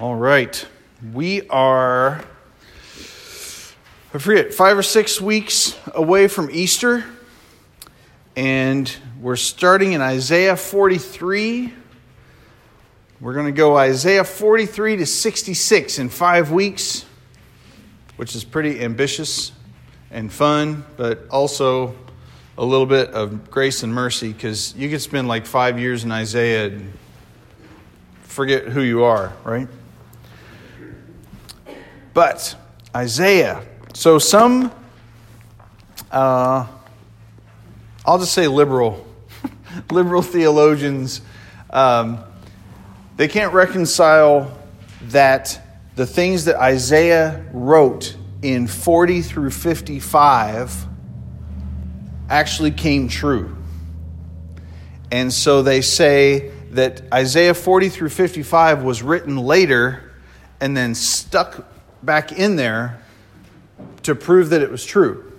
All right. We are, I forget, five or six weeks away from Easter. And we're starting in Isaiah 43. We're going to go Isaiah 43 to 66 in five weeks, which is pretty ambitious and fun, but also a little bit of grace and mercy because you could spend like five years in Isaiah and forget who you are, right? But Isaiah. So some, uh, I'll just say liberal, liberal theologians, um, they can't reconcile that the things that Isaiah wrote in 40 through 55 actually came true. And so they say that Isaiah 40 through 55 was written later and then stuck back in there to prove that it was true.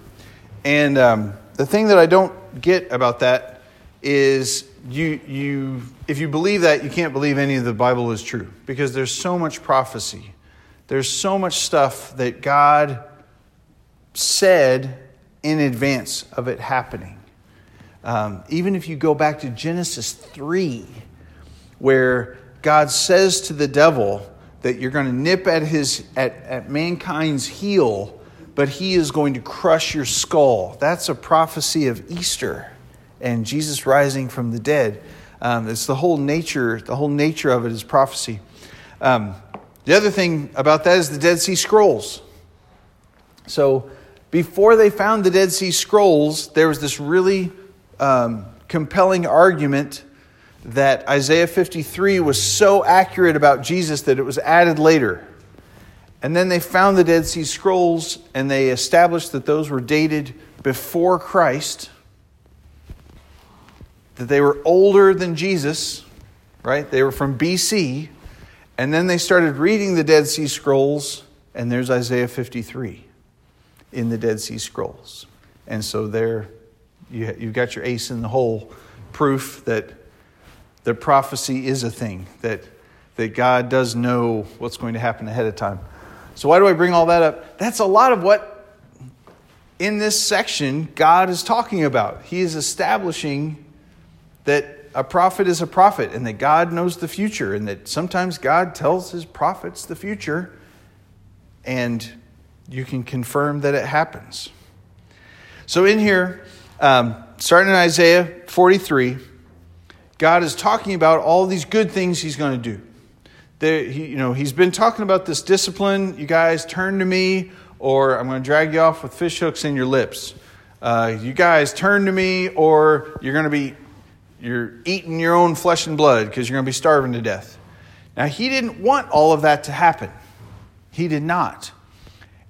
And um, the thing that I don't get about that is you, you, if you believe that, you can't believe any of the Bible is true because there's so much prophecy. There's so much stuff that God said in advance of it happening. Um, even if you go back to Genesis 3, where God says to the devil, that you're going to nip at his at, at mankind's heel but he is going to crush your skull. That's a prophecy of easter and jesus rising from the dead. Um, it's the whole nature the whole nature of it is prophecy. Um, the other thing about that is the dead sea scrolls. So before they found the dead sea scrolls there was this really um, compelling argument that Isaiah 53 was so accurate about Jesus that it was added later. And then they found the Dead Sea Scrolls and they established that those were dated before Christ, that they were older than Jesus, right? They were from BC. And then they started reading the Dead Sea Scrolls, and there's Isaiah 53 in the Dead Sea Scrolls. And so there, you, you've got your ace in the hole proof that that prophecy is a thing, that, that God does know what's going to happen ahead of time. So, why do I bring all that up? That's a lot of what in this section God is talking about. He is establishing that a prophet is a prophet and that God knows the future and that sometimes God tells his prophets the future and you can confirm that it happens. So, in here, um, starting in Isaiah 43, God is talking about all these good things he's going to do. There, he, you know, he's been talking about this discipline. You guys turn to me, or I'm going to drag you off with fish hooks in your lips. Uh, you guys turn to me, or you're going to be you're eating your own flesh and blood because you're going to be starving to death. Now, he didn't want all of that to happen. He did not.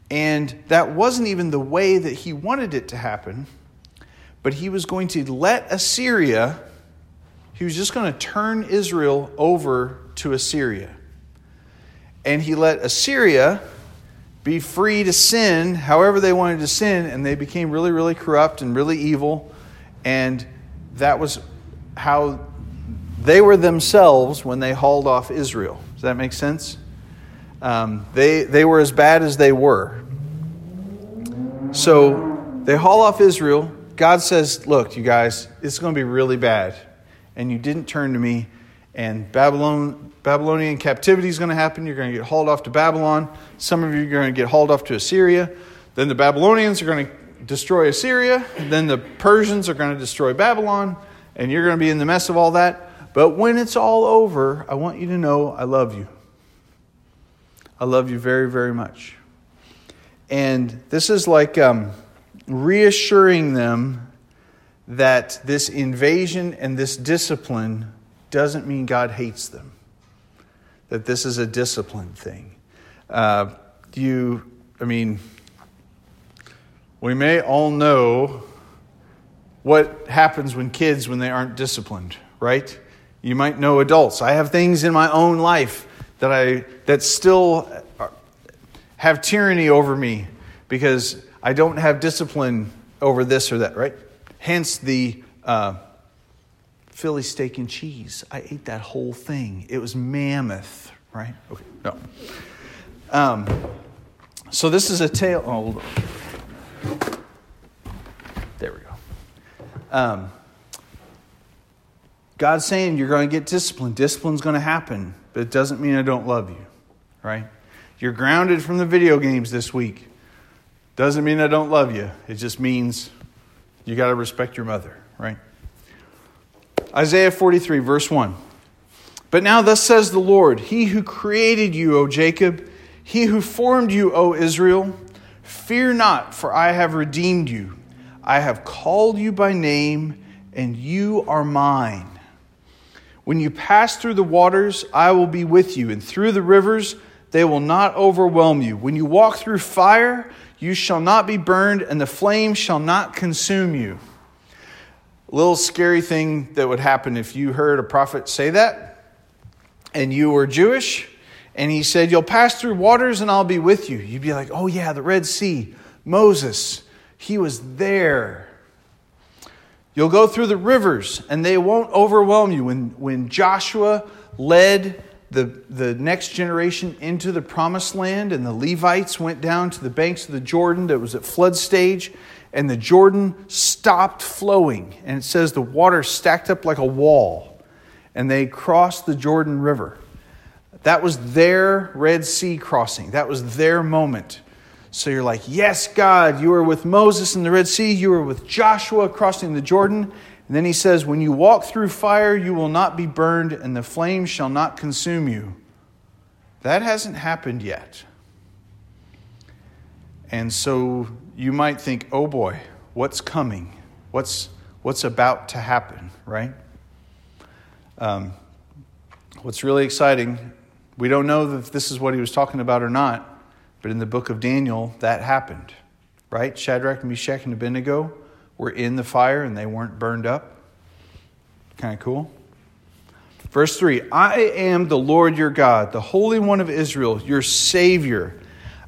And that wasn't even the way that he wanted it to happen, but he was going to let Assyria he was just going to turn Israel over to Assyria. And he let Assyria be free to sin however they wanted to sin, and they became really, really corrupt and really evil. And that was how they were themselves when they hauled off Israel. Does that make sense? Um, they, they were as bad as they were. So they haul off Israel. God says, Look, you guys, it's going to be really bad and you didn't turn to me, and Babylon, Babylonian captivity is going to happen. You're going to get hauled off to Babylon. Some of you are going to get hauled off to Assyria. Then the Babylonians are going to destroy Assyria. Then the Persians are going to destroy Babylon, and you're going to be in the mess of all that. But when it's all over, I want you to know I love you. I love you very, very much. And this is like um, reassuring them that this invasion and this discipline doesn't mean God hates them, that this is a discipline thing. Uh, you, I mean, we may all know what happens when kids when they aren't disciplined, right? You might know adults. I have things in my own life that I that still have tyranny over me because I don't have discipline over this or that, right? Hence the uh, Philly steak and cheese. I ate that whole thing. It was mammoth, right? Okay, no. Um, so this is a tale. Oh, there we go. Um, God's saying you're going to get disciplined. Discipline's going to happen, but it doesn't mean I don't love you, right? You're grounded from the video games this week. Doesn't mean I don't love you. It just means you got to respect your mother, right? Isaiah 43, verse 1. But now, thus says the Lord He who created you, O Jacob, he who formed you, O Israel, fear not, for I have redeemed you. I have called you by name, and you are mine. When you pass through the waters, I will be with you, and through the rivers, they will not overwhelm you. When you walk through fire, you shall not be burned, and the flame shall not consume you. A little scary thing that would happen if you heard a prophet say that, and you were Jewish, and he said, You'll pass through waters, and I'll be with you. You'd be like, Oh, yeah, the Red Sea, Moses, he was there. You'll go through the rivers, and they won't overwhelm you. When, when Joshua led the, the next generation into the promised land, and the Levites went down to the banks of the Jordan that was at flood stage, and the Jordan stopped flowing. And it says the water stacked up like a wall, and they crossed the Jordan River. That was their Red Sea crossing, that was their moment. So you're like, Yes, God, you were with Moses in the Red Sea, you were with Joshua crossing the Jordan. And then he says, When you walk through fire, you will not be burned, and the flame shall not consume you. That hasn't happened yet. And so you might think, oh boy, what's coming? What's, what's about to happen, right? Um, what's really exciting, we don't know if this is what he was talking about or not, but in the book of Daniel, that happened, right? Shadrach, Meshach, and Abednego were in the fire and they weren't burned up. Kind of cool. Verse 3 I am the Lord your God, the Holy One of Israel, your Savior.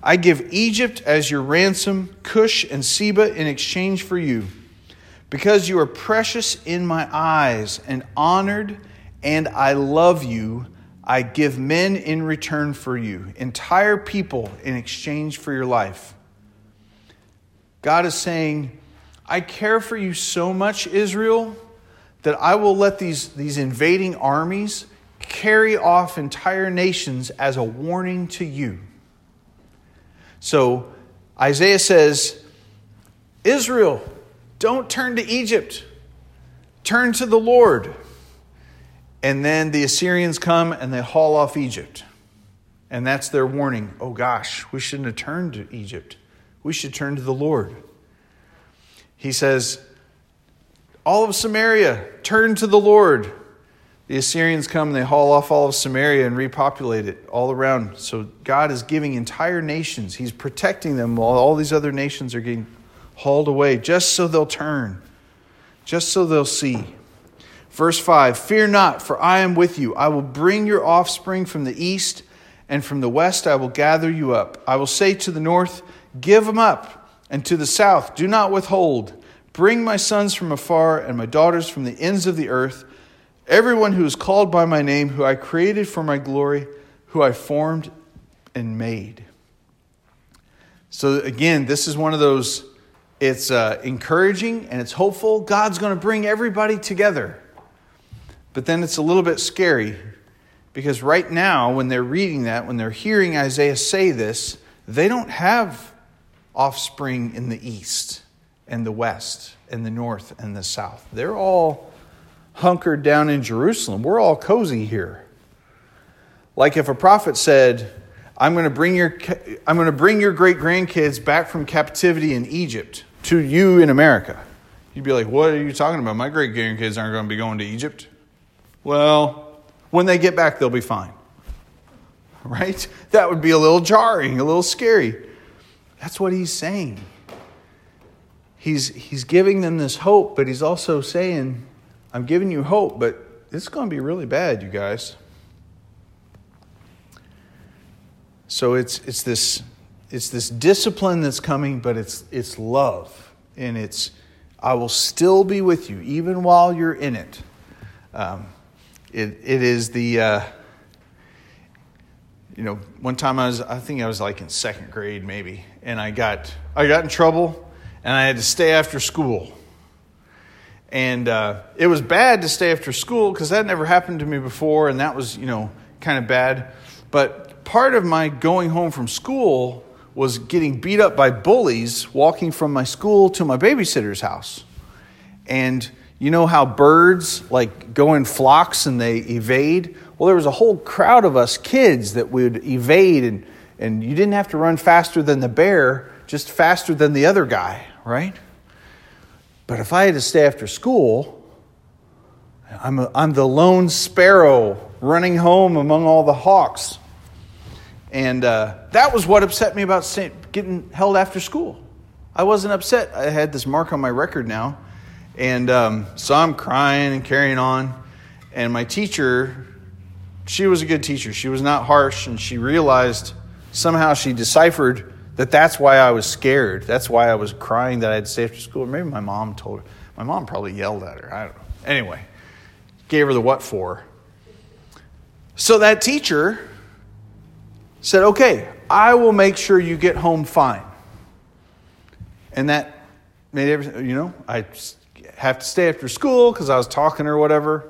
I give Egypt as your ransom, Cush and Seba in exchange for you. Because you are precious in my eyes and honored, and I love you, I give men in return for you, entire people in exchange for your life. God is saying, I care for you so much, Israel, that I will let these, these invading armies carry off entire nations as a warning to you. So Isaiah says, Israel, don't turn to Egypt, turn to the Lord. And then the Assyrians come and they haul off Egypt. And that's their warning. Oh gosh, we shouldn't have turned to Egypt. We should turn to the Lord he says, All of Samaria, turn to the Lord. The Assyrians come and they haul off all of Samaria and repopulate it all around. So God is giving entire nations, He's protecting them while all these other nations are getting hauled away, just so they'll turn, just so they'll see. Verse 5 Fear not, for I am with you. I will bring your offspring from the east, and from the west I will gather you up. I will say to the north, Give them up and to the south, do not withhold. Bring my sons from afar and my daughters from the ends of the earth, everyone who is called by my name, who I created for my glory, who I formed and made. So, again, this is one of those, it's uh, encouraging and it's hopeful. God's going to bring everybody together. But then it's a little bit scary because right now, when they're reading that, when they're hearing Isaiah say this, they don't have offspring in the east and the west and the north and the south. They're all hunkered down in Jerusalem. We're all cozy here. Like if a prophet said, I'm going to bring your, I'm going to bring your great grandkids back from captivity in Egypt to you in America. You'd be like, What are you talking about? My great grandkids aren't going to be going to Egypt. Well, when they get back, they'll be fine. Right? That would be a little jarring, a little scary. That's what he's saying. He's, he's giving them this hope, but he's also saying, I'm giving you hope, but it's going to be really bad, you guys. So it's, it's, this, it's this discipline that's coming, but it's, it's love. And it's, I will still be with you, even while you're in it. Um, it, it is the, uh, you know, one time I was, I think I was like in second grade maybe, and I got, I got in trouble, and I had to stay after school. And uh, it was bad to stay after school because that never happened to me before, and that was, you know, kind of bad. But part of my going home from school was getting beat up by bullies walking from my school to my babysitter's house. And you know how birds like go in flocks and they evade? Well, there was a whole crowd of us kids that would evade, and, and you didn't have to run faster than the bear, just faster than the other guy, right? But if I had to stay after school, I'm, a, I'm the lone sparrow running home among all the hawks. And uh, that was what upset me about getting held after school. I wasn't upset. I had this mark on my record now. And um, so I'm crying and carrying on. And my teacher she was a good teacher. She was not harsh, and she realized somehow she deciphered that that's why I was scared. That's why I was crying that I had to stay after school. Maybe my mom told her. My mom probably yelled at her. I don't know. Anyway, gave her the what for. So that teacher said, Okay, I will make sure you get home fine. And that made everything, you know, I have to stay after school because I was talking or whatever.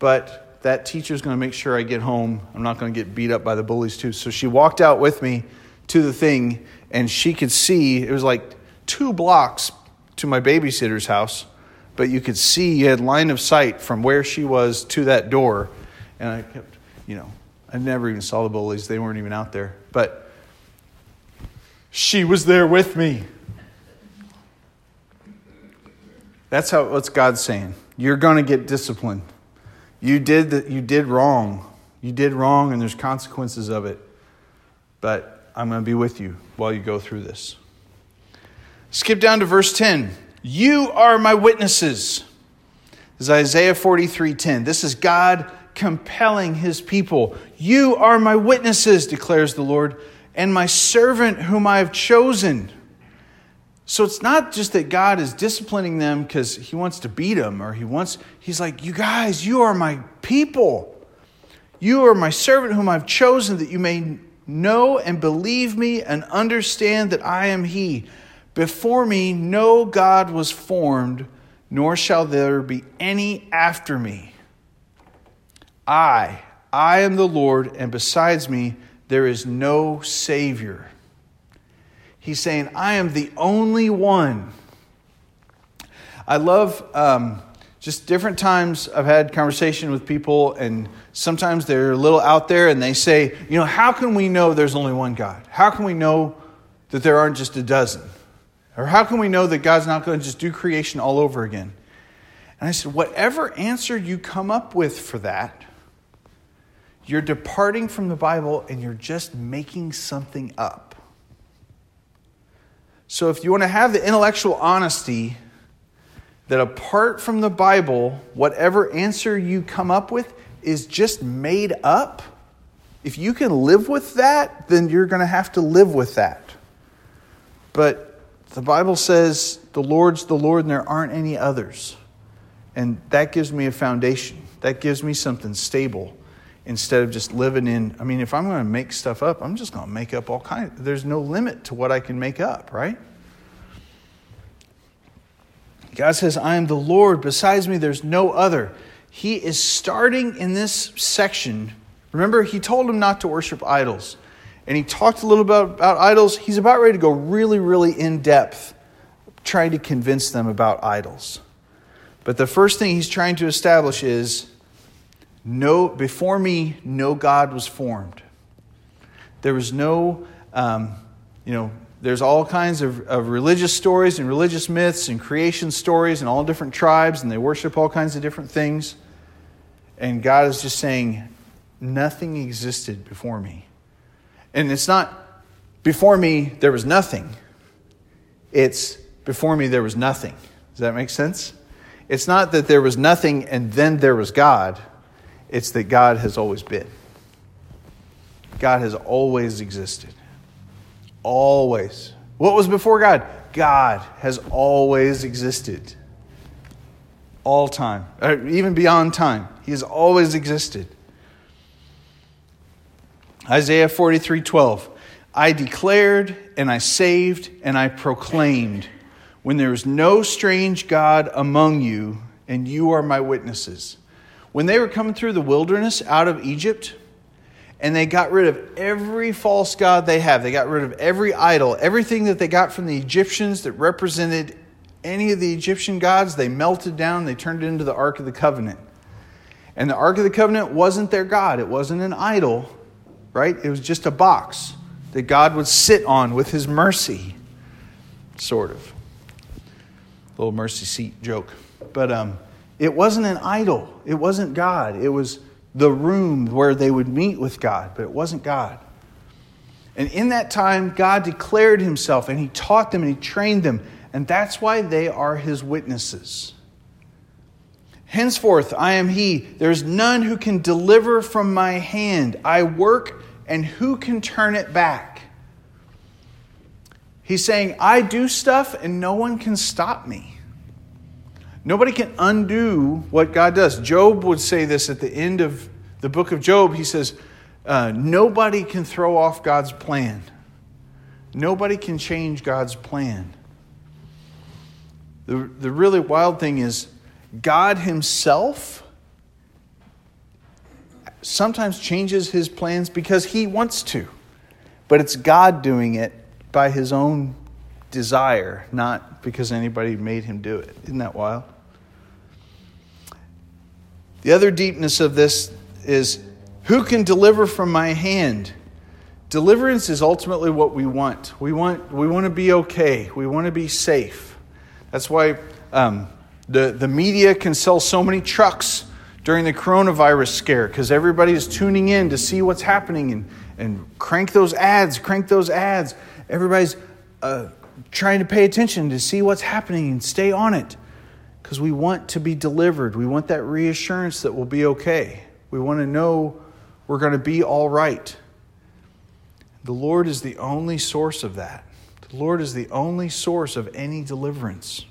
But that teacher's going to make sure I get home. I'm not going to get beat up by the bullies, too. So she walked out with me to the thing, and she could see it was like two blocks to my babysitter's house, but you could see you had line of sight from where she was to that door. And I kept, you know, I never even saw the bullies, they weren't even out there. But she was there with me. That's how what's God saying. You're going to get disciplined. You did, the, you did wrong. You did wrong, and there's consequences of it. But I'm going to be with you while you go through this. Skip down to verse 10. You are my witnesses. This is Isaiah 43:10. This is God compelling his people. You are my witnesses, declares the Lord, and my servant whom I have chosen so it's not just that God is disciplining them because he wants to beat them or he wants, he's like, you guys, you are my people. You are my servant whom I've chosen that you may know and believe me and understand that I am he. Before me, no God was formed, nor shall there be any after me. I, I am the Lord, and besides me, there is no Savior. He's saying, I am the only one. I love um, just different times I've had conversation with people, and sometimes they're a little out there and they say, You know, how can we know there's only one God? How can we know that there aren't just a dozen? Or how can we know that God's not going to just do creation all over again? And I said, Whatever answer you come up with for that, you're departing from the Bible and you're just making something up. So, if you want to have the intellectual honesty that apart from the Bible, whatever answer you come up with is just made up, if you can live with that, then you're going to have to live with that. But the Bible says the Lord's the Lord and there aren't any others. And that gives me a foundation. That gives me something stable instead of just living in i mean if i'm going to make stuff up i'm just going to make up all kinds there's no limit to what i can make up right? God says i am the lord. Besides me there's no other. He is starting in this section. Remember he told him not to worship idols. And he talked a little bit about idols. He's about ready to go really really in depth trying to convince them about idols. But the first thing he's trying to establish is no, before me, no God was formed. There was no, um, you know, there's all kinds of, of religious stories and religious myths and creation stories and all different tribes, and they worship all kinds of different things. And God is just saying, nothing existed before me. And it's not before me there was nothing, it's before me there was nothing. Does that make sense? It's not that there was nothing and then there was God. It's that God has always been. God has always existed. Always. What was before God? God has always existed. All time, even beyond time. He has always existed. Isaiah 43 12. I declared and I saved and I proclaimed when there is no strange God among you, and you are my witnesses. When they were coming through the wilderness out of Egypt, and they got rid of every false god they have, they got rid of every idol, everything that they got from the Egyptians that represented any of the Egyptian gods, they melted down, they turned it into the Ark of the Covenant. And the Ark of the Covenant wasn't their God, it wasn't an idol, right? It was just a box that God would sit on with his mercy, sort of. Little mercy seat joke. But um, it wasn't an idol, it wasn't God. It was the room where they would meet with God, but it wasn't God. And in that time, God declared himself and he taught them and he trained them. And that's why they are his witnesses. Henceforth, I am he. There's none who can deliver from my hand. I work, and who can turn it back? He's saying, I do stuff, and no one can stop me. Nobody can undo what God does. Job would say this at the end of the book of Job. He says, uh, Nobody can throw off God's plan, nobody can change God's plan. The, the really wild thing is, God Himself sometimes changes His plans because He wants to, but it's God doing it by His own desire, not because anybody made Him do it. Isn't that wild? The other deepness of this is who can deliver from my hand? Deliverance is ultimately what we want. We want, we want to be okay. We want to be safe. That's why um, the, the media can sell so many trucks during the coronavirus scare because everybody is tuning in to see what's happening and, and crank those ads, crank those ads. Everybody's uh, trying to pay attention to see what's happening and stay on it because we want to be delivered. We want that reassurance that we'll be okay. We want to know we're going to be all right. The Lord is the only source of that. The Lord is the only source of any deliverance.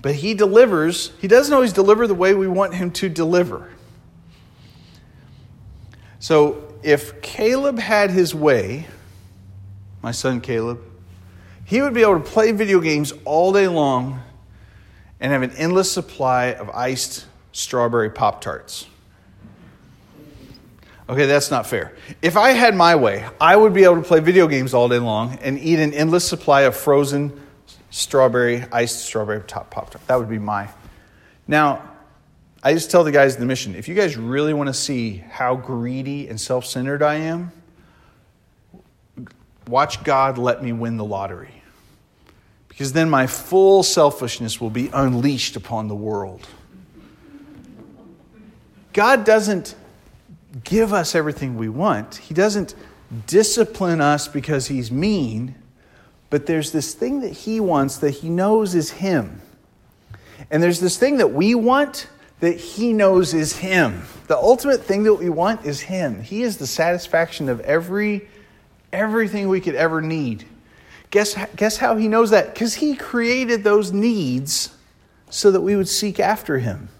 But he delivers, he doesn't always deliver the way we want him to deliver. So if Caleb had his way, my son Caleb, he would be able to play video games all day long and have an endless supply of iced strawberry Pop Tarts. Okay, that's not fair. If I had my way, I would be able to play video games all day long and eat an endless supply of frozen strawberry, iced strawberry top pop tart. That would be my. Now, I just tell the guys in the mission if you guys really want to see how greedy and self centered I am, watch God let me win the lottery. Because then my full selfishness will be unleashed upon the world. God doesn't give us everything we want, He doesn't discipline us because He's mean. But there's this thing that he wants that he knows is him. And there's this thing that we want that he knows is him. The ultimate thing that we want is him. He is the satisfaction of every everything we could ever need. Guess, guess how he knows that? Because he created those needs so that we would seek after him.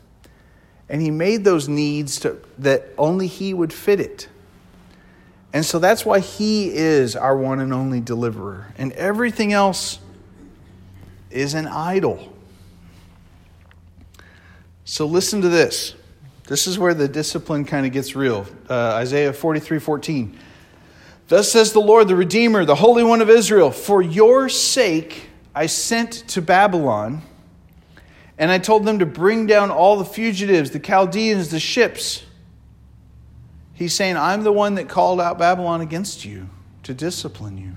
And he made those needs to, that only he would fit it. And so that's why He is our one and only deliverer. And everything else is an idol. So listen to this. This is where the discipline kind of gets real. Uh, Isaiah 43 14. Thus says the Lord, the Redeemer, the Holy One of Israel, For your sake I sent to Babylon, and I told them to bring down all the fugitives, the Chaldeans, the ships He's saying, I'm the one that called out Babylon against you to discipline you.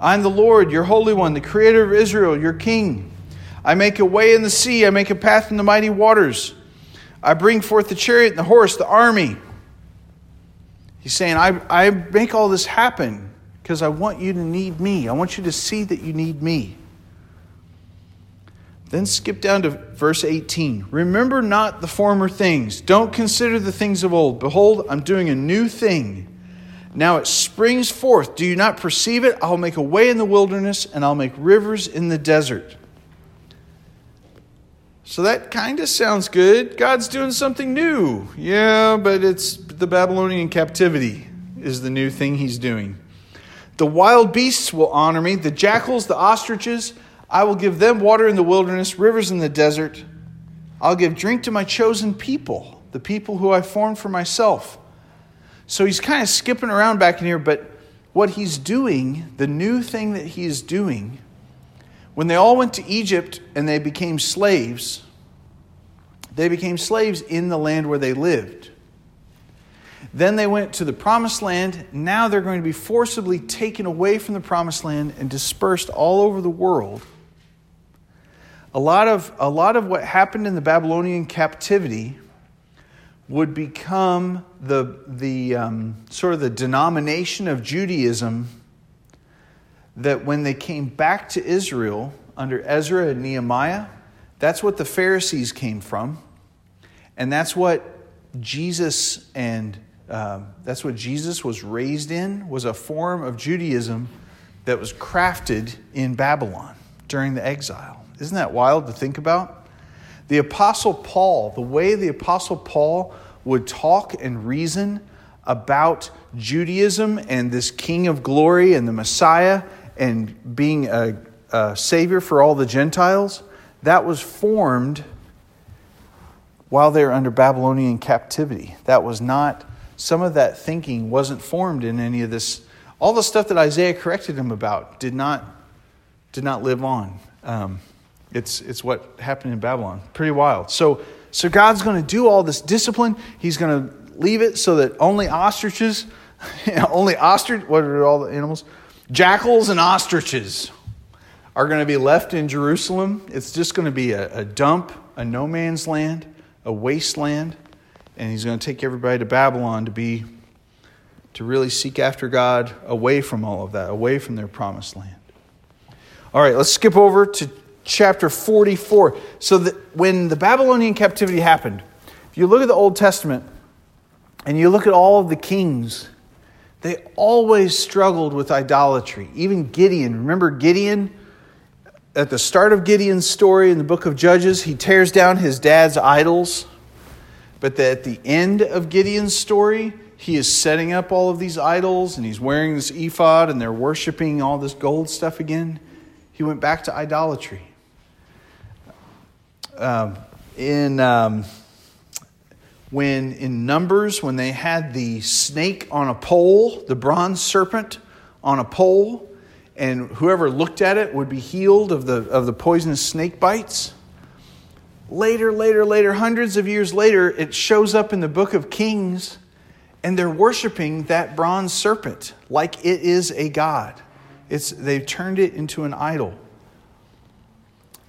I'm the Lord, your Holy One, the Creator of Israel, your King. I make a way in the sea, I make a path in the mighty waters. I bring forth the chariot and the horse, the army. He's saying, I, I make all this happen because I want you to need me. I want you to see that you need me. Then skip down to verse 18. Remember not the former things. Don't consider the things of old. Behold, I'm doing a new thing. Now it springs forth. Do you not perceive it? I'll make a way in the wilderness and I'll make rivers in the desert. So that kind of sounds good. God's doing something new. Yeah, but it's the Babylonian captivity is the new thing he's doing. The wild beasts will honor me, the jackals, the ostriches. I will give them water in the wilderness, rivers in the desert. I'll give drink to my chosen people, the people who I formed for myself. So he's kind of skipping around back in here, but what he's doing, the new thing that he is doing, when they all went to Egypt and they became slaves, they became slaves in the land where they lived. Then they went to the promised land. Now they're going to be forcibly taken away from the promised land and dispersed all over the world. A lot of, a lot of what happened in the Babylonian captivity would become the, the um, sort of the denomination of Judaism that when they came back to Israel under Ezra and Nehemiah, that's what the Pharisees came from. And that's what Jesus and um, that's what Jesus was raised in was a form of Judaism that was crafted in Babylon during the exile. Isn't that wild to think about? The Apostle Paul, the way the Apostle Paul would talk and reason about Judaism and this King of glory and the Messiah and being a, a Savior for all the Gentiles, that was formed while they were under Babylonian captivity. That was not, some of that thinking wasn't formed in any of this. All the stuff that Isaiah corrected him about did not, did not live on. Um, it's, it's what happened in Babylon. Pretty wild. So, so God's going to do all this discipline. He's going to leave it so that only ostriches, only ostrich, what are all the animals? Jackals and ostriches are going to be left in Jerusalem. It's just going to be a, a dump, a no man's land, a wasteland. And he's going to take everybody to Babylon to be, to really seek after God away from all of that, away from their promised land. All right, let's skip over to chapter 44. So that when the Babylonian captivity happened, if you look at the Old Testament and you look at all of the kings, they always struggled with idolatry. Even Gideon, remember Gideon? At the start of Gideon's story in the book of Judges, he tears down his dad's idols. But at the end of Gideon's story, he is setting up all of these idols and he's wearing this ephod and they're worshiping all this gold stuff again. He went back to idolatry um, in um, when in Numbers when they had the snake on a pole, the bronze serpent on a pole, and whoever looked at it would be healed of the of the poisonous snake bites. Later, later, later, hundreds of years later, it shows up in the book of Kings, and they're worshiping that bronze serpent like it is a god. It's, they've turned it into an idol.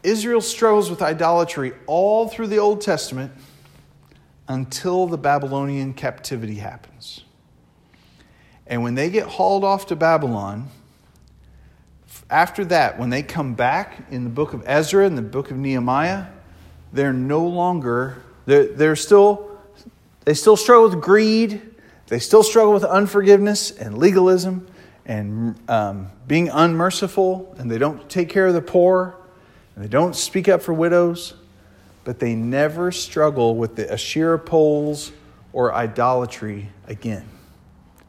Israel struggles with idolatry all through the Old Testament until the Babylonian captivity happens. And when they get hauled off to Babylon, after that, when they come back in the book of Ezra and the book of Nehemiah, they're no longer, they're, they're still, they still struggle with greed, they still struggle with unforgiveness and legalism and um, being unmerciful, and they don't take care of the poor and they don't speak up for widows, but they never struggle with the Asherah poles or idolatry again.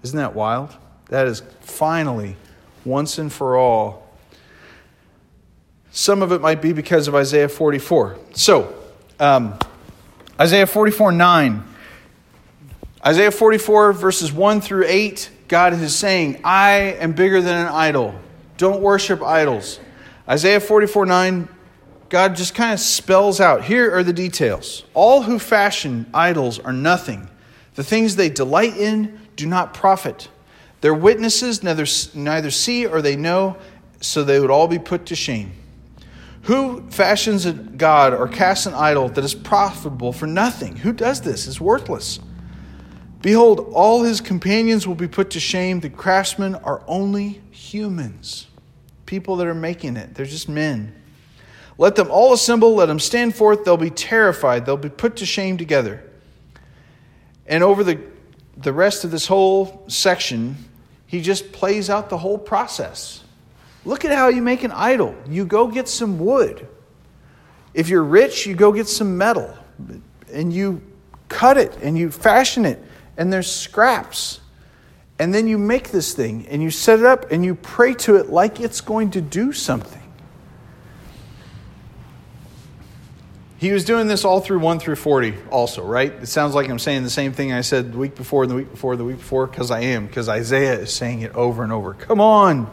Isn't that wild? That is finally, once and for all. Some of it might be because of Isaiah 44. So, um, Isaiah 44 9. Isaiah 44, verses 1 through 8, God is saying, I am bigger than an idol. Don't worship idols. Isaiah 44 9 God just kind of spells out here are the details. All who fashion idols are nothing. The things they delight in do not profit. Their witnesses neither, neither see or they know, so they would all be put to shame. Who fashions a god or casts an idol that is profitable for nothing? Who does this? Is worthless. Behold, all his companions will be put to shame. The craftsmen are only humans, people that are making it. They're just men. Let them all assemble, let them stand forth. They'll be terrified, they'll be put to shame together. And over the, the rest of this whole section, he just plays out the whole process. Look at how you make an idol. You go get some wood. If you're rich, you go get some metal and you cut it and you fashion it, and there's scraps. And then you make this thing and you set it up and you pray to it like it's going to do something. He was doing this all through 1 through 40, also, right? It sounds like I'm saying the same thing I said the week before, and the week before, the week before, because I am, because Isaiah is saying it over and over. Come on.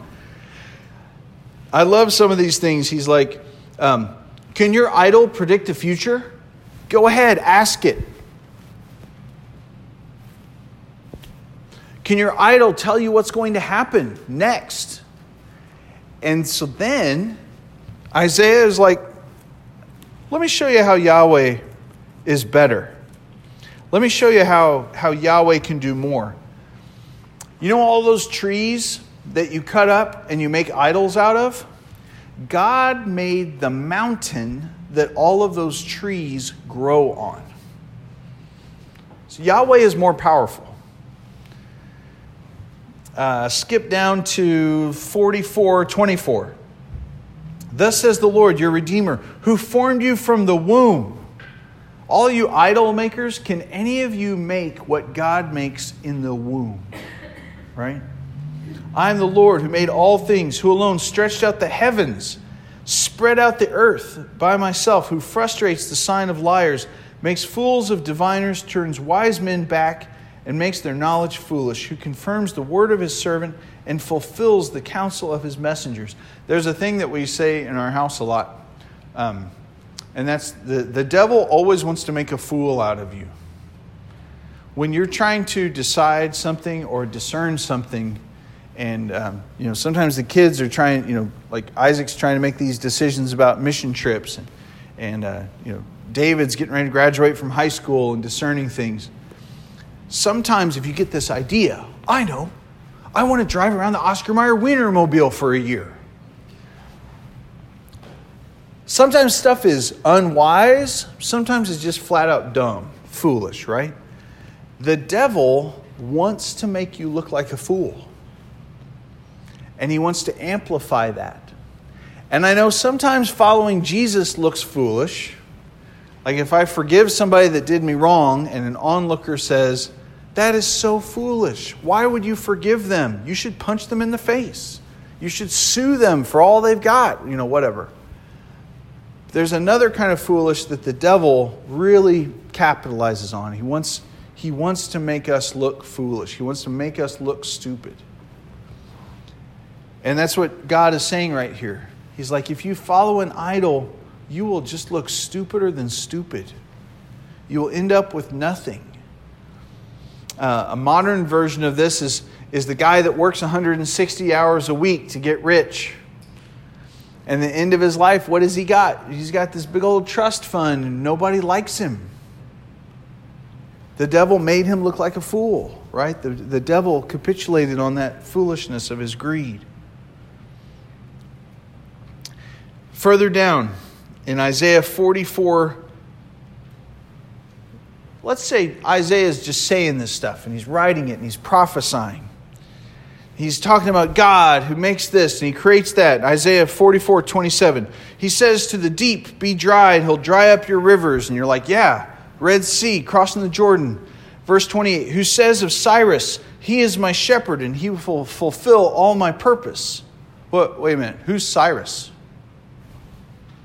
I love some of these things. He's like, um, Can your idol predict the future? Go ahead, ask it. Can your idol tell you what's going to happen next? And so then Isaiah is like, let me show you how Yahweh is better. Let me show you how, how Yahweh can do more. You know all those trees that you cut up and you make idols out of? God made the mountain that all of those trees grow on. So Yahweh is more powerful. Uh, skip down to 44 24. Thus says the Lord, your Redeemer, who formed you from the womb. All you idol makers, can any of you make what God makes in the womb? Right? I am the Lord who made all things, who alone stretched out the heavens, spread out the earth by myself, who frustrates the sign of liars, makes fools of diviners, turns wise men back, and makes their knowledge foolish, who confirms the word of his servant and fulfills the counsel of his messengers. There's a thing that we say in our house a lot, um, and that's the, the devil always wants to make a fool out of you. When you're trying to decide something or discern something, and um, you know sometimes the kids are trying, you know, like Isaac's trying to make these decisions about mission trips, and, and uh, you know David's getting ready to graduate from high school and discerning things. Sometimes, if you get this idea, I know, I want to drive around the Oscar Mayer Wienermobile for a year. Sometimes stuff is unwise, sometimes it's just flat out dumb, foolish, right? The devil wants to make you look like a fool. And he wants to amplify that. And I know sometimes following Jesus looks foolish. Like if I forgive somebody that did me wrong and an onlooker says, that is so foolish. Why would you forgive them? You should punch them in the face. You should sue them for all they've got, you know, whatever. There's another kind of foolish that the devil really capitalizes on. He wants, he wants to make us look foolish, he wants to make us look stupid. And that's what God is saying right here. He's like, if you follow an idol, you will just look stupider than stupid. You will end up with nothing. Uh, a modern version of this is, is the guy that works 160 hours a week to get rich. And the end of his life, what has he got? He's got this big old trust fund, and nobody likes him. The devil made him look like a fool, right? The, the devil capitulated on that foolishness of his greed. Further down in Isaiah 44 let's say Isaiah is just saying this stuff and he's writing it and he's prophesying. He's talking about God who makes this and he creates that. Isaiah 44 27. He says to the deep, Be dried, he'll dry up your rivers. And you're like, Yeah, Red Sea, crossing the Jordan. Verse 28 Who says of Cyrus, He is my shepherd and he will fulfill all my purpose. What, wait a minute, who's Cyrus?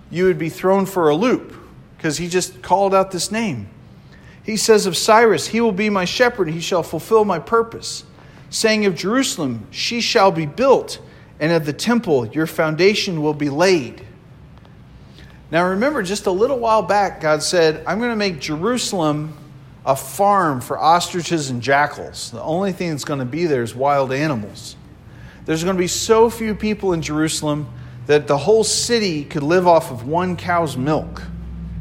You would be thrown for a loop because he just called out this name. He says of Cyrus, He will be my shepherd, and he shall fulfill my purpose. Saying of Jerusalem, She shall be built, and of the temple, your foundation will be laid. Now remember, just a little while back, God said, I'm going to make Jerusalem a farm for ostriches and jackals. The only thing that's going to be there is wild animals. There's going to be so few people in Jerusalem that the whole city could live off of one cow's milk.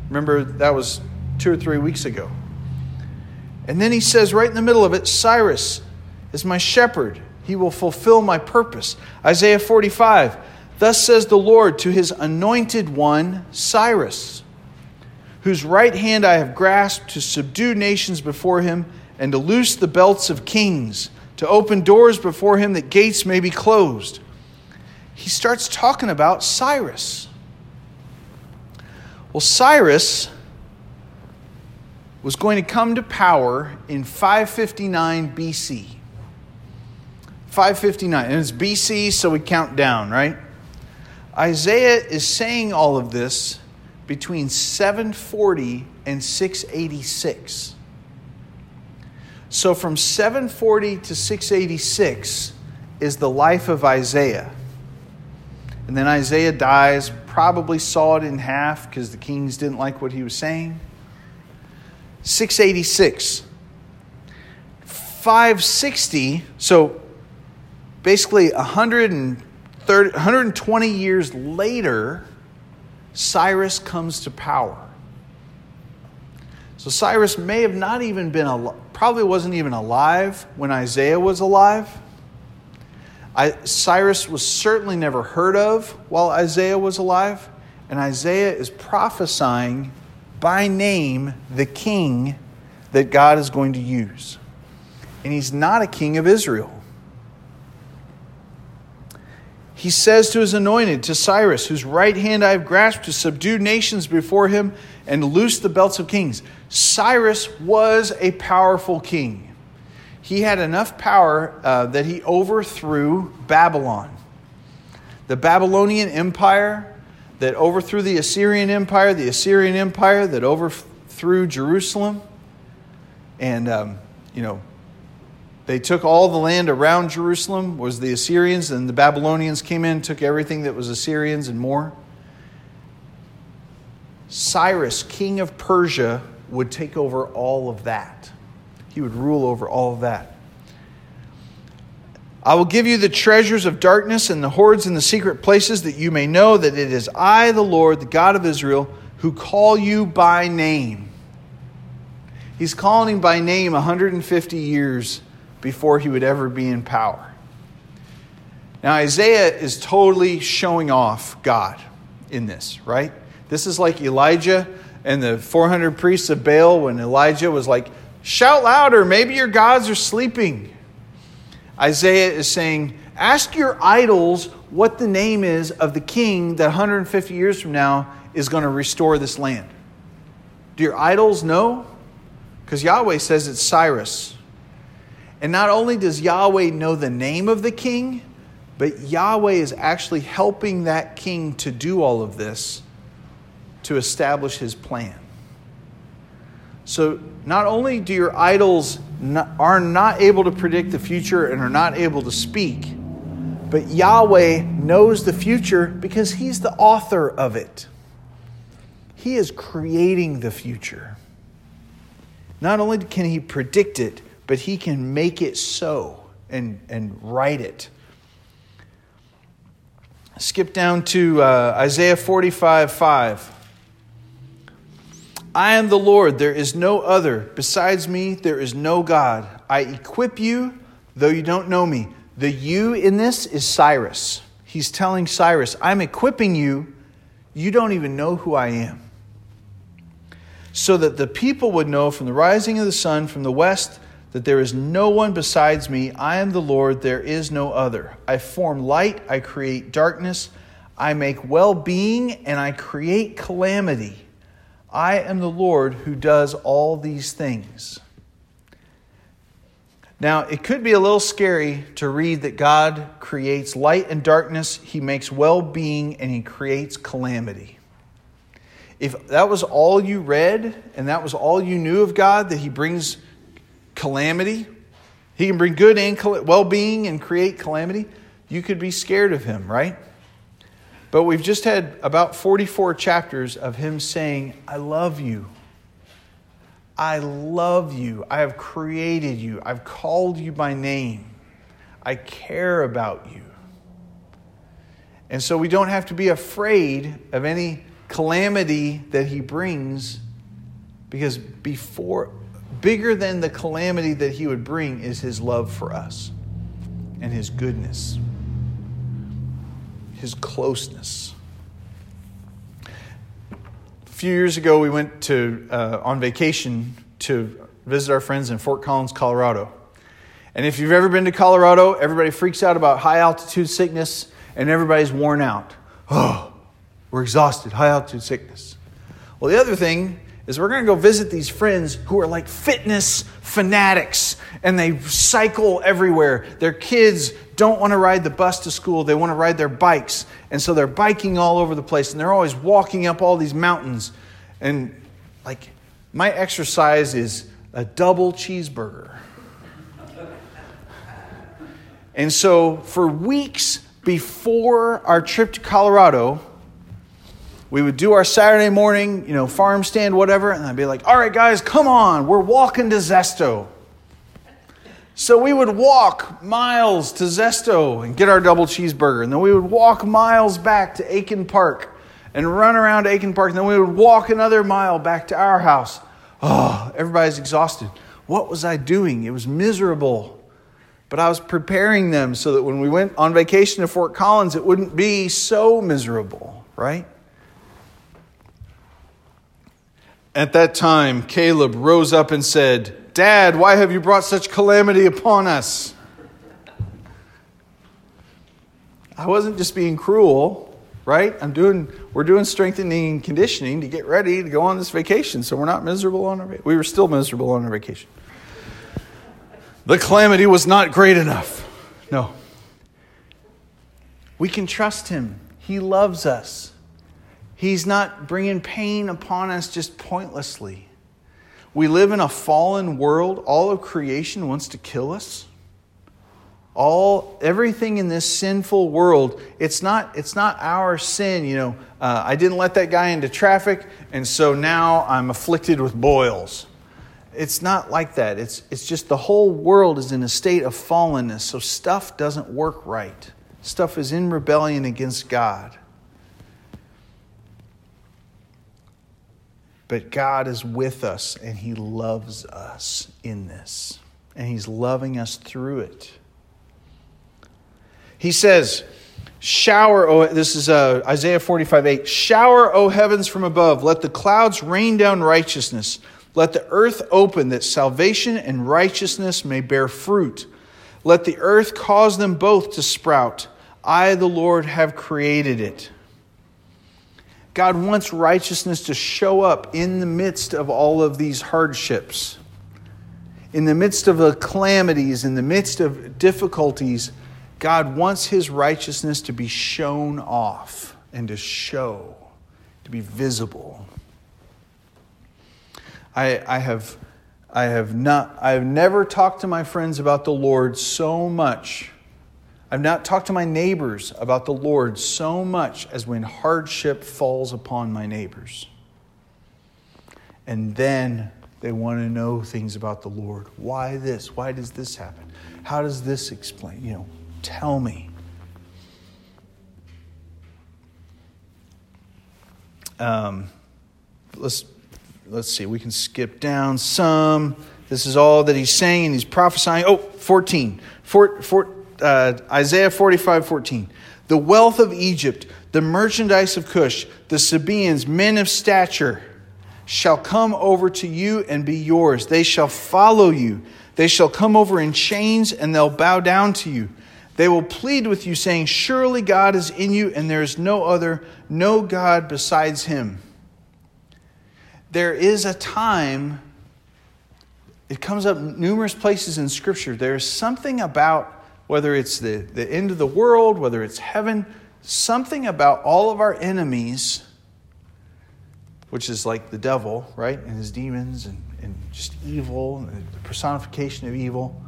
Remember, that was two or three weeks ago. And then he says, right in the middle of it, Cyrus is my shepherd. He will fulfill my purpose. Isaiah 45, thus says the Lord to his anointed one, Cyrus, whose right hand I have grasped to subdue nations before him and to loose the belts of kings, to open doors before him that gates may be closed. He starts talking about Cyrus. Well, Cyrus was going to come to power in 559 BC. 559. And it's BC, so we count down, right? Isaiah is saying all of this between 740 and 686. So from 740 to 686 is the life of Isaiah. And then Isaiah dies, probably saw it in half because the kings didn't like what he was saying. 686. 560, so basically 130, 120 years later, Cyrus comes to power. So Cyrus may have not even been, al- probably wasn't even alive when Isaiah was alive. I, Cyrus was certainly never heard of while Isaiah was alive, and Isaiah is prophesying by name the king that God is going to use. And he's not a king of Israel. He says to his anointed, to Cyrus, whose right hand I have grasped to subdue nations before him and loose the belts of kings. Cyrus was a powerful king. He had enough power uh, that he overthrew Babylon. The Babylonian Empire that overthrew the Assyrian Empire, the Assyrian Empire that overthrew Jerusalem. And, um, you know, they took all the land around Jerusalem, was the Assyrians, and the Babylonians came in, took everything that was Assyrians and more. Cyrus, king of Persia, would take over all of that. He would rule over all of that. I will give you the treasures of darkness and the hoards in the secret places, that you may know that it is I, the Lord, the God of Israel, who call you by name. He's calling him by name 150 years before he would ever be in power. Now, Isaiah is totally showing off God in this, right? This is like Elijah and the 400 priests of Baal when Elijah was like, Shout louder, maybe your gods are sleeping. Isaiah is saying, Ask your idols what the name is of the king that 150 years from now is going to restore this land. Do your idols know? Because Yahweh says it's Cyrus. And not only does Yahweh know the name of the king, but Yahweh is actually helping that king to do all of this to establish his plan. So, not only do your idols not, are not able to predict the future and are not able to speak, but Yahweh knows the future because he's the author of it. He is creating the future. Not only can he predict it, but he can make it so and, and write it. Skip down to uh, Isaiah 45 5. I am the Lord, there is no other. Besides me, there is no God. I equip you, though you don't know me. The you in this is Cyrus. He's telling Cyrus, I'm equipping you, you don't even know who I am. So that the people would know from the rising of the sun from the west that there is no one besides me. I am the Lord, there is no other. I form light, I create darkness, I make well being, and I create calamity. I am the Lord who does all these things. Now, it could be a little scary to read that God creates light and darkness, He makes well being, and He creates calamity. If that was all you read and that was all you knew of God, that He brings calamity, He can bring good and well being and create calamity, you could be scared of Him, right? But we've just had about 44 chapters of him saying, I love you. I love you. I have created you. I've called you by name. I care about you. And so we don't have to be afraid of any calamity that he brings because before bigger than the calamity that he would bring is his love for us and his goodness his closeness. A few years ago, we went to, uh, on vacation to visit our friends in Fort Collins, Colorado. And if you've ever been to Colorado, everybody freaks out about high altitude sickness and everybody's worn out. Oh, we're exhausted, high altitude sickness. Well, the other thing is we're going to go visit these friends who are like fitness fanatics and they cycle everywhere. Their kids don't want to ride the bus to school, they want to ride their bikes. And so they're biking all over the place and they're always walking up all these mountains. And like, my exercise is a double cheeseburger. And so for weeks before our trip to Colorado, we would do our Saturday morning, you know, farm stand, whatever, and I'd be like, all right, guys, come on, we're walking to Zesto. So we would walk miles to Zesto and get our double cheeseburger, and then we would walk miles back to Aiken Park and run around Aiken Park, and then we would walk another mile back to our house. Oh, everybody's exhausted. What was I doing? It was miserable. But I was preparing them so that when we went on vacation to Fort Collins, it wouldn't be so miserable, right? At that time, Caleb rose up and said, Dad, why have you brought such calamity upon us? I wasn't just being cruel, right? I'm doing, we're doing strengthening and conditioning to get ready to go on this vacation, so we're not miserable on our vacation. We were still miserable on our vacation. The calamity was not great enough. No. We can trust him. He loves us. He's not bringing pain upon us just pointlessly. We live in a fallen world. All of creation wants to kill us. All everything in this sinful world, it's not it's not our sin. You know, uh, I didn't let that guy into traffic, and so now I'm afflicted with boils. It's not like that. It's it's just the whole world is in a state of fallenness. So stuff doesn't work right. Stuff is in rebellion against God. But God is with us and He loves us in this. And He's loving us through it. He says, Shower, oh, this is uh, Isaiah 45 8. Shower, O heavens from above. Let the clouds rain down righteousness. Let the earth open that salvation and righteousness may bear fruit. Let the earth cause them both to sprout. I, the Lord, have created it. God wants righteousness to show up in the midst of all of these hardships, in the midst of the calamities, in the midst of difficulties. God wants his righteousness to be shown off and to show, to be visible. I, I, have, I, have not, I have never talked to my friends about the Lord so much I've not talked to my neighbors about the Lord so much as when hardship falls upon my neighbors. And then they want to know things about the Lord. Why this? Why does this happen? How does this explain? You know, tell me. Um, let's let's see. We can skip down some. This is all that he's saying, and he's prophesying. Oh, 14. Four, four, uh, Isaiah 45 14. The wealth of Egypt, the merchandise of Cush, the Sabaeans, men of stature, shall come over to you and be yours. They shall follow you. They shall come over in chains and they'll bow down to you. They will plead with you, saying, Surely God is in you, and there is no other, no God besides him. There is a time, it comes up numerous places in Scripture. There is something about whether it's the, the end of the world, whether it's heaven, something about all of our enemies, which is like the devil, right? And his demons and, and just evil, and the personification of evil,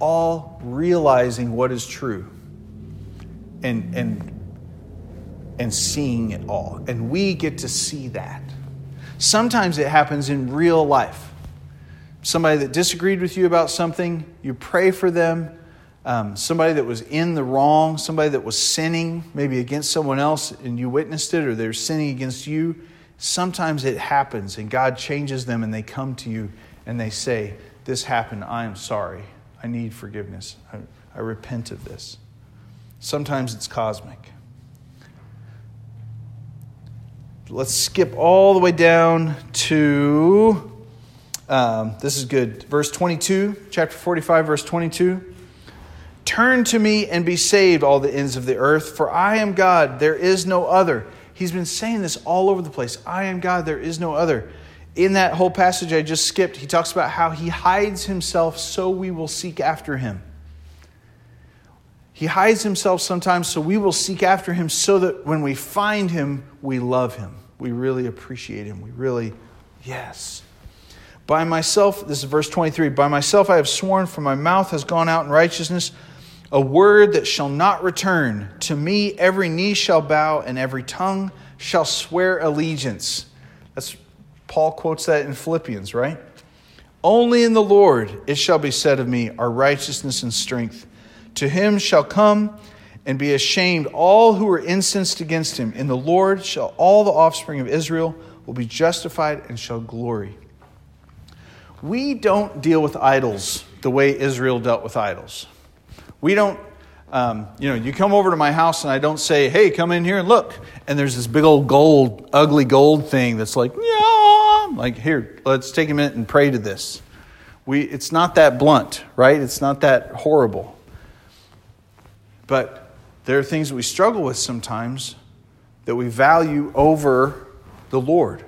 all realizing what is true and, and, and seeing it all. And we get to see that. Sometimes it happens in real life. Somebody that disagreed with you about something, you pray for them, um, somebody that was in the wrong, somebody that was sinning, maybe against someone else, and you witnessed it, or they're sinning against you, sometimes it happens and God changes them and they come to you and they say, This happened. I am sorry. I need forgiveness. I, I repent of this. Sometimes it's cosmic. Let's skip all the way down to um, this is good. Verse 22, chapter 45, verse 22. Turn to me and be saved, all the ends of the earth, for I am God, there is no other. He's been saying this all over the place I am God, there is no other. In that whole passage I just skipped, he talks about how he hides himself so we will seek after him. He hides himself sometimes so we will seek after him so that when we find him, we love him. We really appreciate him. We really, yes. By myself, this is verse 23 By myself I have sworn, for my mouth has gone out in righteousness, a word that shall not return. To me every knee shall bow, and every tongue shall swear allegiance. That's Paul quotes that in Philippians, right? Only in the Lord it shall be said of me our righteousness and strength. To him shall come and be ashamed all who are incensed against him. In the Lord shall all the offspring of Israel will be justified and shall glory. We don't deal with idols the way Israel dealt with idols. We don't, um, you know, you come over to my house and I don't say, hey, come in here and look. And there's this big old gold, ugly gold thing that's like, yeah, like, here, let's take a minute and pray to this. We, it's not that blunt, right? It's not that horrible. But there are things that we struggle with sometimes that we value over the Lord,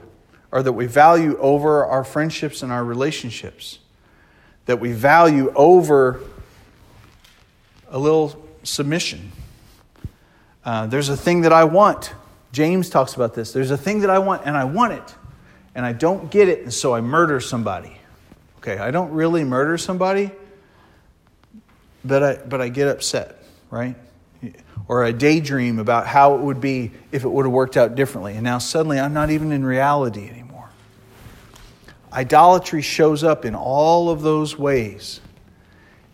or that we value over our friendships and our relationships, that we value over a little submission. Uh, there's a thing that I want. James talks about this. There's a thing that I want, and I want it, and I don't get it, and so I murder somebody. Okay, I don't really murder somebody, but I, but I get upset, right? Or I daydream about how it would be if it would have worked out differently. And now suddenly I'm not even in reality anymore. Idolatry shows up in all of those ways.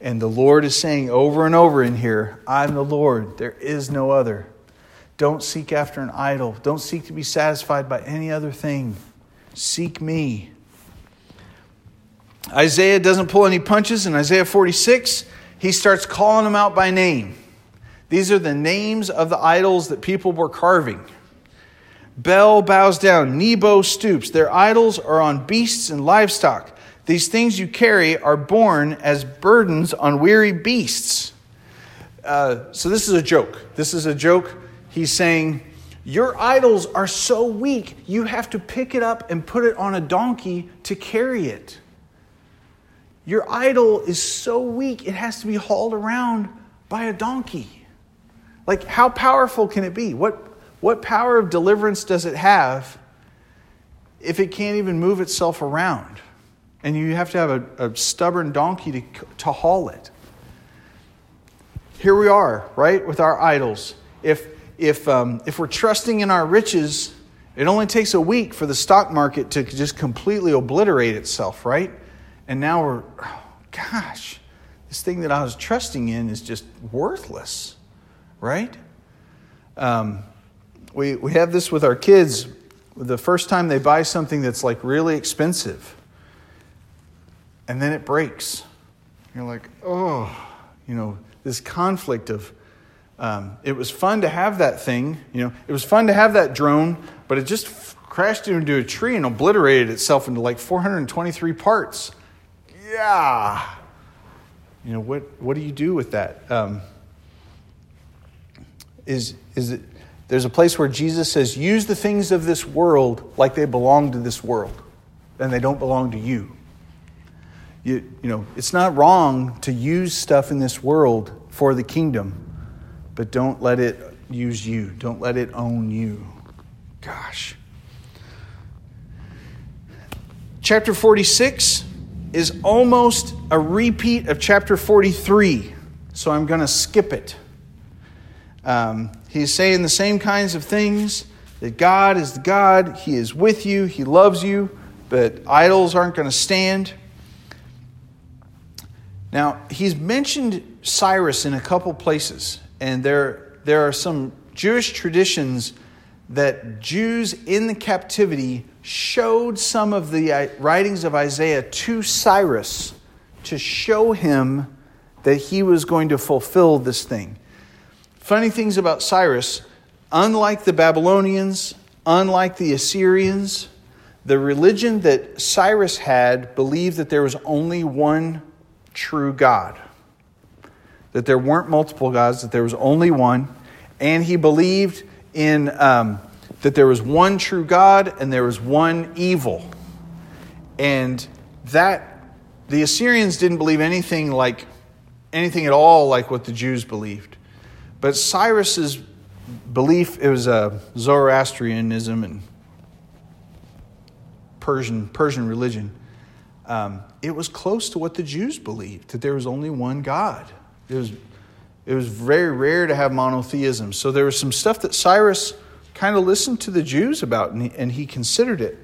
And the Lord is saying over and over in here, I'm the Lord, there is no other. Don't seek after an idol. Don't seek to be satisfied by any other thing. Seek me. Isaiah doesn't pull any punches. In Isaiah 46, he starts calling them out by name. These are the names of the idols that people were carving. Bel bows down, Nebo stoops. Their idols are on beasts and livestock. These things you carry are borne as burdens on weary beasts. Uh, so, this is a joke. This is a joke. He's saying, Your idols are so weak, you have to pick it up and put it on a donkey to carry it. Your idol is so weak, it has to be hauled around by a donkey. Like, how powerful can it be? What, what power of deliverance does it have if it can't even move itself around? And you have to have a, a stubborn donkey to, to haul it. Here we are, right, with our idols. If, if, um, if we're trusting in our riches, it only takes a week for the stock market to just completely obliterate itself, right? And now we're, oh, gosh, this thing that I was trusting in is just worthless, right? Um, we, we have this with our kids. The first time they buy something that's like really expensive, and then it breaks. You're like, oh, you know, this conflict of, um, it was fun to have that thing, you know, it was fun to have that drone, but it just f- crashed into a tree and obliterated itself into like 423 parts. Yeah. You know, what, what do you do with that? Um, is, is it, there's a place where Jesus says, use the things of this world like they belong to this world, and they don't belong to you you, you know, it's not wrong to use stuff in this world for the kingdom, but don't let it use you. Don't let it own you. Gosh. Chapter 46 is almost a repeat of chapter 43, so I'm going to skip it. Um, he's saying the same kinds of things that God is the God, He is with you, He loves you, but idols aren't going to stand. Now, he's mentioned Cyrus in a couple places, and there, there are some Jewish traditions that Jews in the captivity showed some of the uh, writings of Isaiah to Cyrus to show him that he was going to fulfill this thing. Funny things about Cyrus, unlike the Babylonians, unlike the Assyrians, the religion that Cyrus had believed that there was only one true God. That there weren't multiple gods, that there was only one. And he believed in um, that there was one true God and there was one evil. And that the Assyrians didn't believe anything like anything at all like what the Jews believed. But Cyrus's belief it was a Zoroastrianism and Persian Persian religion. Um, it was close to what the Jews believed that there was only one God. It was it was very rare to have monotheism. So there was some stuff that Cyrus kind of listened to the Jews about and he, and he considered it.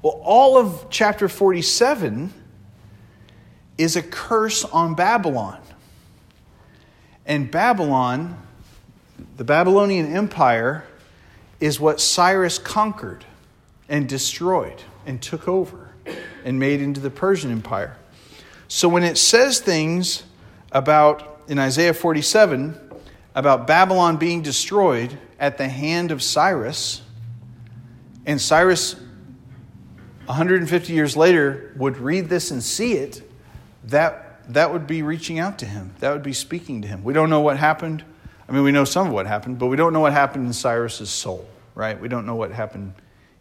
Well, all of chapter 47 is a curse on Babylon. And Babylon, the Babylonian Empire, is what Cyrus conquered and destroyed and took over and made into the Persian Empire. So when it says things about, in Isaiah 47, about Babylon being destroyed at the hand of Cyrus, and Cyrus, 150 years later, would read this and see it, that, that would be reaching out to him. That would be speaking to him. We don't know what happened. I mean, we know some of what happened, but we don't know what happened in Cyrus's soul, right? We don't know what happened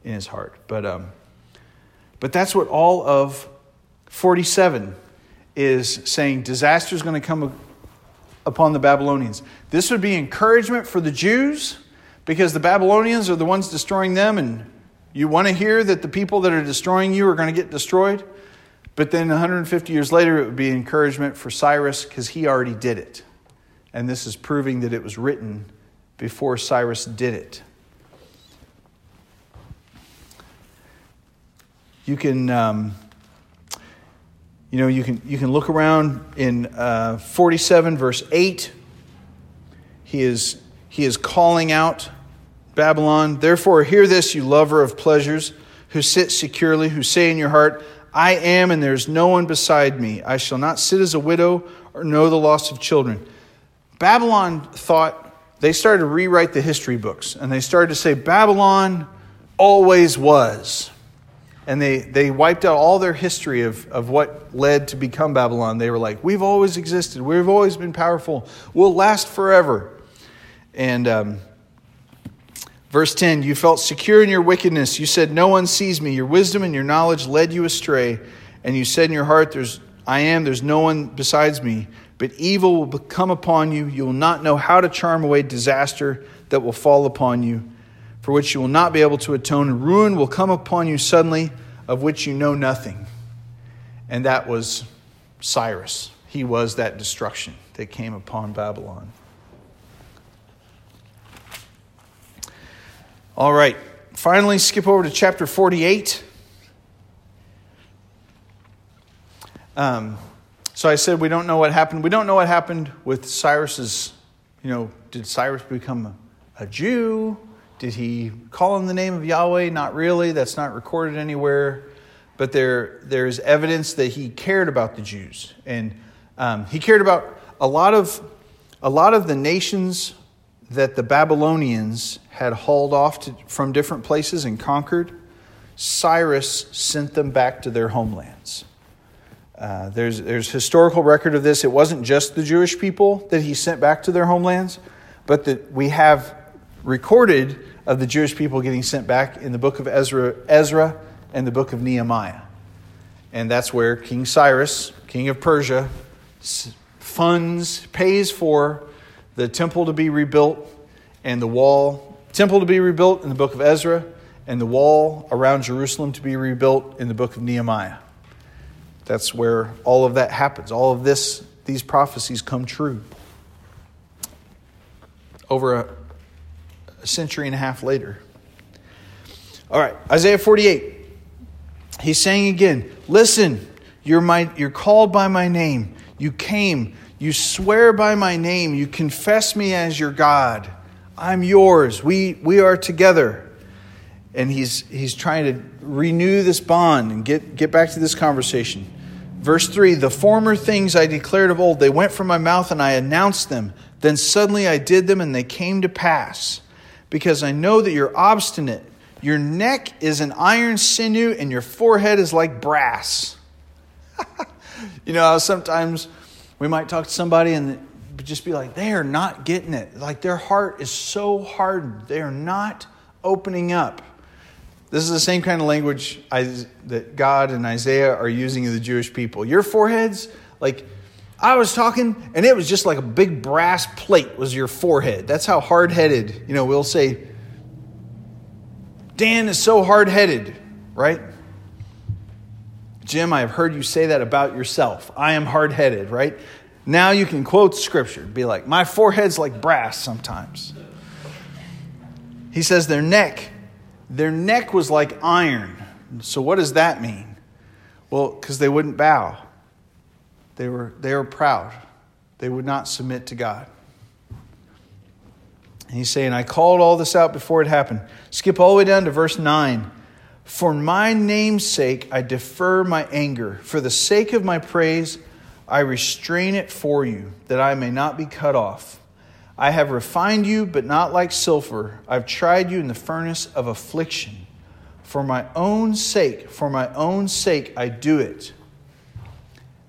in his heart. But, um, but that's what all of 47 is saying disaster is going to come upon the Babylonians. This would be encouragement for the Jews because the Babylonians are the ones destroying them, and you want to hear that the people that are destroying you are going to get destroyed. But then 150 years later, it would be encouragement for Cyrus because he already did it. And this is proving that it was written before Cyrus did it. You can, um, you know, you can, you can look around in uh, 47, verse 8. He is, he is calling out Babylon. Therefore, hear this, you lover of pleasures, who sit securely, who say in your heart, I am, and there is no one beside me. I shall not sit as a widow or know the loss of children. Babylon thought, they started to rewrite the history books, and they started to say, Babylon always was. And they, they wiped out all their history of, of what led to become Babylon. They were like, We've always existed. We've always been powerful. We'll last forever. And um, Verse 10 You felt secure in your wickedness. You said, No one sees me. Your wisdom and your knowledge led you astray. And you said in your heart, there's, I am, there's no one besides me. But evil will come upon you. You will not know how to charm away disaster that will fall upon you, for which you will not be able to atone. Ruin will come upon you suddenly, of which you know nothing. And that was Cyrus. He was that destruction that came upon Babylon. All right, finally, skip over to chapter 48. Um, so I said we don't know what happened. We don't know what happened with Cyrus's, you know, did Cyrus become a, a Jew? Did he call on the name of Yahweh? Not really. That's not recorded anywhere. But there, there's evidence that he cared about the Jews. And um, he cared about a lot of, a lot of the nations that the Babylonians had hauled off to, from different places and conquered, Cyrus sent them back to their homelands. Uh, there's, there's historical record of this. It wasn't just the Jewish people that he sent back to their homelands, but that we have recorded of the Jewish people getting sent back in the book of Ezra, Ezra and the book of Nehemiah. And that's where King Cyrus, king of Persia, funds, pays for the temple to be rebuilt and the wall, temple to be rebuilt in the book of Ezra, and the wall around Jerusalem to be rebuilt in the book of Nehemiah. That's where all of that happens. All of this, these prophecies come true. Over a, a century and a half later. All right, Isaiah 48. He's saying again, listen, you're, my, you're called by my name. You came you swear by my name. You confess me as your God. I'm yours. We, we are together. And he's, he's trying to renew this bond and get, get back to this conversation. Verse 3 The former things I declared of old, they went from my mouth and I announced them. Then suddenly I did them and they came to pass. Because I know that you're obstinate. Your neck is an iron sinew and your forehead is like brass. you know, sometimes we might talk to somebody and just be like, they are not getting it. Like their heart is so hardened. They are not opening up. This is the same kind of language I, that God and Isaiah are using of the Jewish people. Your foreheads, like I was talking, and it was just like a big brass plate was your forehead. That's how hard headed, you know, we'll say, Dan is so hard headed, right? Jim, I have heard you say that about yourself. I am hard headed, right? Now you can quote scripture, be like, my forehead's like brass sometimes. He says their neck, their neck was like iron. So what does that mean? Well, because they wouldn't bow. They were, they were proud. They would not submit to God. And he's saying, I called all this out before it happened. Skip all the way down to verse 9. For my name's sake, I defer my anger. For the sake of my praise, I restrain it for you, that I may not be cut off. I have refined you, but not like silver. I've tried you in the furnace of affliction. For my own sake, for my own sake, I do it.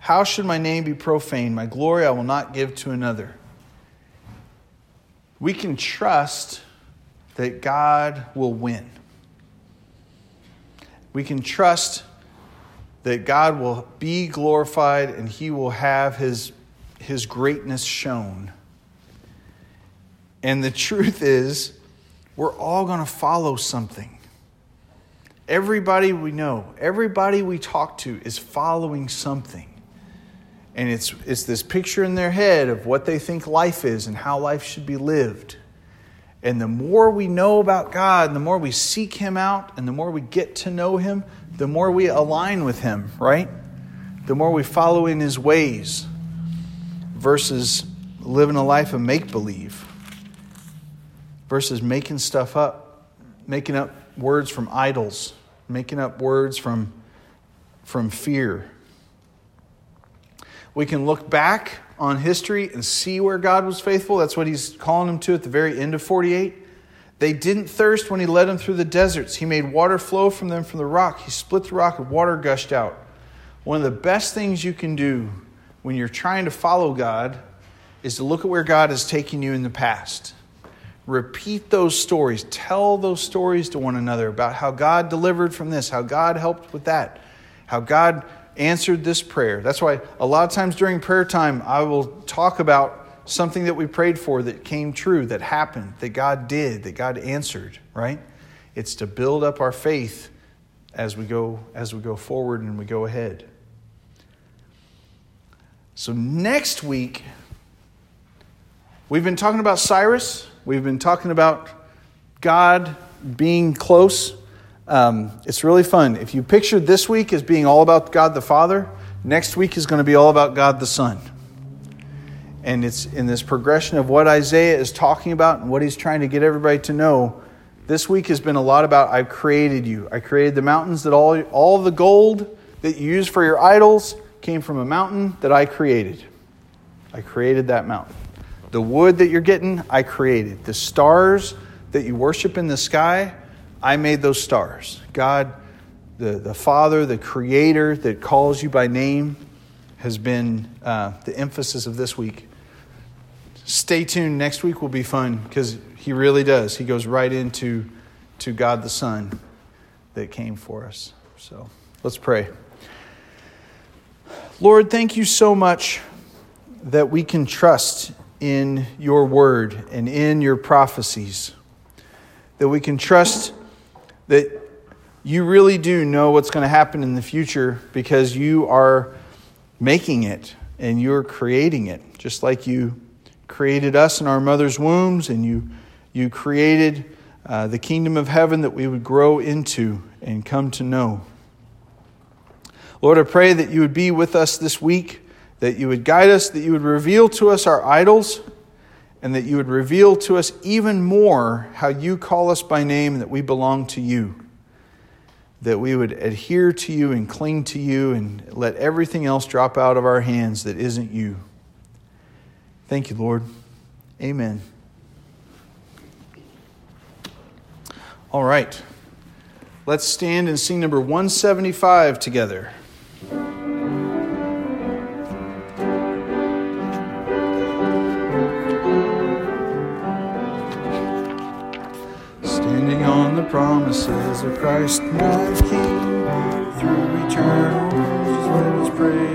How should my name be profaned? My glory I will not give to another. We can trust that God will win. We can trust that God will be glorified and he will have his, his greatness shown. And the truth is, we're all going to follow something. Everybody we know, everybody we talk to is following something. And it's, it's this picture in their head of what they think life is and how life should be lived. And the more we know about God, and the more we seek Him out, and the more we get to know Him, the more we align with Him, right? The more we follow in His ways versus living a life of make believe, versus making stuff up, making up words from idols, making up words from, from fear. We can look back on history and see where God was faithful. That's what he's calling them to at the very end of 48. They didn't thirst when he led them through the deserts. He made water flow from them from the rock. He split the rock and water gushed out. One of the best things you can do when you're trying to follow God is to look at where God has taken you in the past. Repeat those stories. Tell those stories to one another about how God delivered from this, how God helped with that, how God answered this prayer. That's why a lot of times during prayer time, I will talk about something that we prayed for that came true, that happened, that God did, that God answered, right? It's to build up our faith as we go as we go forward and we go ahead. So next week we've been talking about Cyrus, we've been talking about God being close. Um, it's really fun. If you picture this week as being all about God the Father, next week is going to be all about God the Son. And it's in this progression of what Isaiah is talking about and what he's trying to get everybody to know. This week has been a lot about I've created you. I created the mountains that all, all the gold that you use for your idols came from a mountain that I created. I created that mountain. The wood that you're getting, I created. The stars that you worship in the sky, I made those stars. God, the, the Father, the Creator that calls you by name, has been uh, the emphasis of this week stay tuned. Next week will be fun because he really does. He goes right into to God the Son that came for us. So let's pray. Lord, thank you so much that we can trust in your word and in your prophecies. That we can trust that you really do know what's going to happen in the future because you are making it and you're creating it, just like you created us in our mother's wombs, and you, you created uh, the kingdom of heaven that we would grow into and come to know. Lord, I pray that you would be with us this week, that you would guide us, that you would reveal to us our idols, and that you would reveal to us even more how you call us by name that we belong to you. That we would adhere to you and cling to you and let everything else drop out of our hands that isn't you. Thank you, Lord. Amen. All right. Let's stand and sing number 175 together. On the promises of Christ my King through eternal ages. Praise